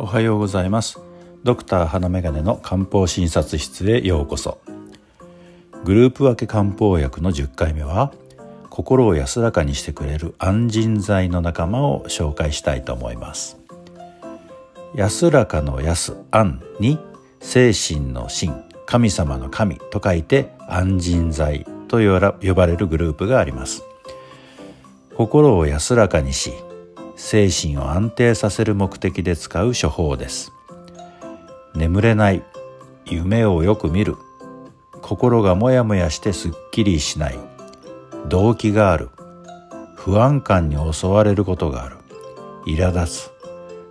おはようございます。ドクター花眼鏡の漢方診察室へようこそ。グループ分け漢方薬の10回目は心を安らかにしてくれる安心剤の仲間を紹介したいと思います。安らかの安安に精神の神神様の神と書いて安心剤と呼ばれるグループがあります。心を安らかにし精神を安定させる目的で使う処方です。眠れない夢をよく見る。心がもやもやしてすっきりしない。動機がある。不安感に襲われることがある。苛立つ。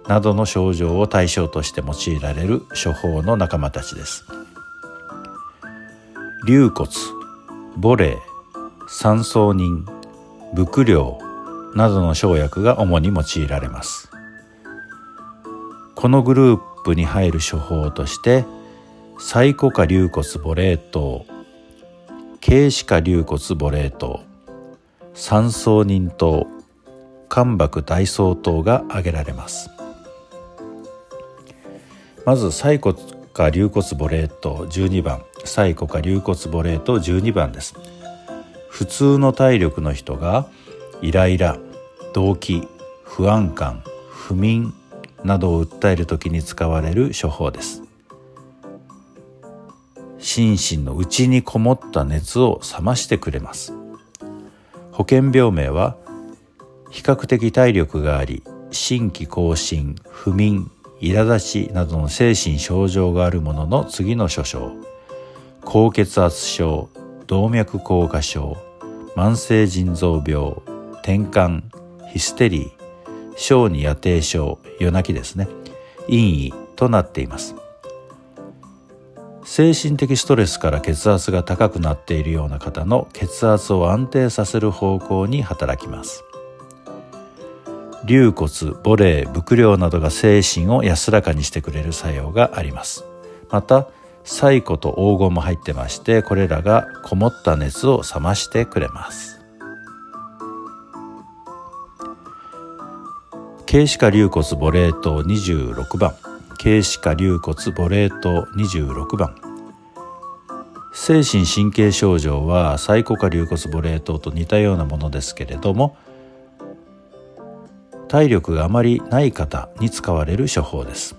などの症状を対象として用いられる処方の仲間たちです。龍骨母霊三層人伏量などの生薬が主に用いられます。このグループに入る処方としてサイコカ龍骨母霊糖軽視下龍骨母霊糖三層人糖関白大層糖が挙げられます。まずサイコカ龍骨母霊糖12番サイコカ龍骨母霊糖12番です。普通の体力の人がイライラ動悸不安感不眠などを訴える時に使われる処方です。心身の内にこもった熱を冷ましてくれます。保険病名は比較的体力があり心気更新不眠苛立ちなどの精神症状があるものの次の諸症。高血圧症動脈硬化症慢性腎臓病転換ヒステリー小児夜停症夜泣きですね。陰翳となっています。精神的ストレスから血圧が高くなっているような方の血圧を安定させる方向に働きます。龍骨母霊伏量などが精神を安らかにしてくれる作用があります。また細古と黄金も入ってましてこれらがこもった熱を冷ましてくれます。軽視下流骨母霊糖26番。軽視下流骨母霊糖26番。精神神経症状はサイコ下流骨母霊糖と似たようなものですけれども体力があまりない方に使われる処方です。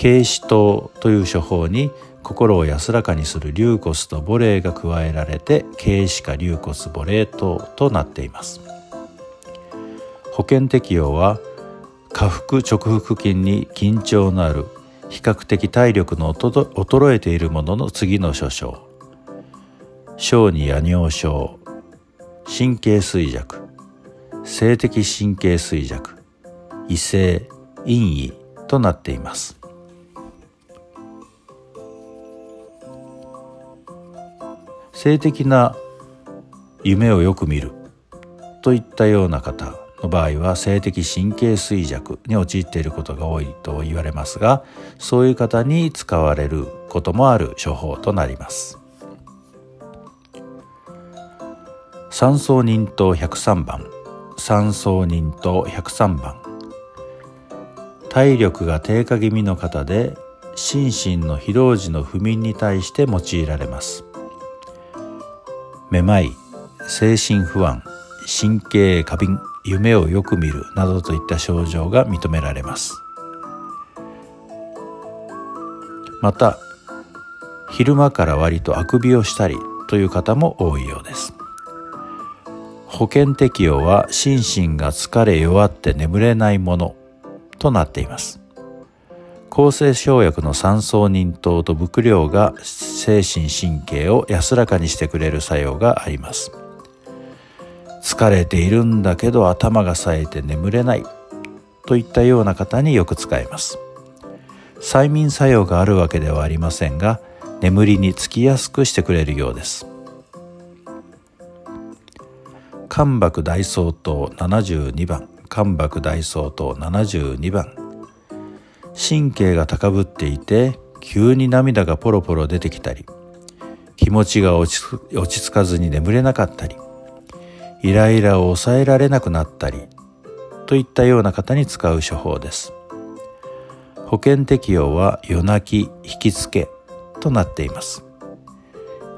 軽視糖という処方に心を安らかにする龍骨と母霊が加えられて軽視下龍骨母霊糖となっています。保険適用は下腹直腹筋に緊張のある比較的体力の衰えているものの次の諸症。小児や尿症。神経衰弱。性的神経衰弱。異性陰翳となっています。性的な夢をよく見るといったような方。の場合は性的神経衰弱に陥っていることが多いと言われますがそういう方に使われることもある処方となります。三層人と103番。三層人と103番。体力が低下気味の方で心身の疲労時の不眠に対して用いられます。めまい精神不安。神経過敏夢をよく見るなどといった症状が認められます。また昼間から割とあくびをしたりという方も多いようです。保険適用は心身が疲れ弱って眠れないものとなっています。抗生生薬の三層忍糖と伏量が精神神経を安らかにしてくれる作用があります。疲れているんだけど頭が冴えて眠れない。といったような方によく使えます。催眠作用があるわけではありませんが眠りにつきやすくしてくれるようです。関白大総統72番。関白大総統72番。神経が高ぶっていて急に涙がポロポロ出てきたり気持ちが落ち着かずに眠れなかったりイライラを抑えられなくなったりといったような方に使う処方です。保険適用は夜泣き引きつけとなっています。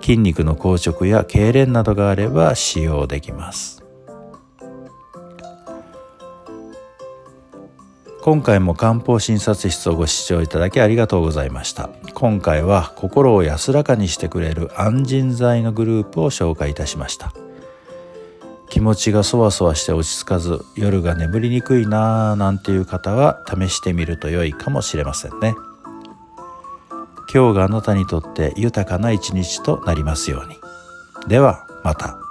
筋肉の硬直や痙攣などがあれば使用できます。今回も漢方診察室をご視聴いただきありがとうございました。今回は心を安らかにしてくれる安心剤のグループを紹介いたしました。気持ちがそわそわして落ち着かず夜が眠りにくいなぁなんていう方は試してみると良いかもしれませんね今日があなたにとって豊かな一日となりますようにではまた。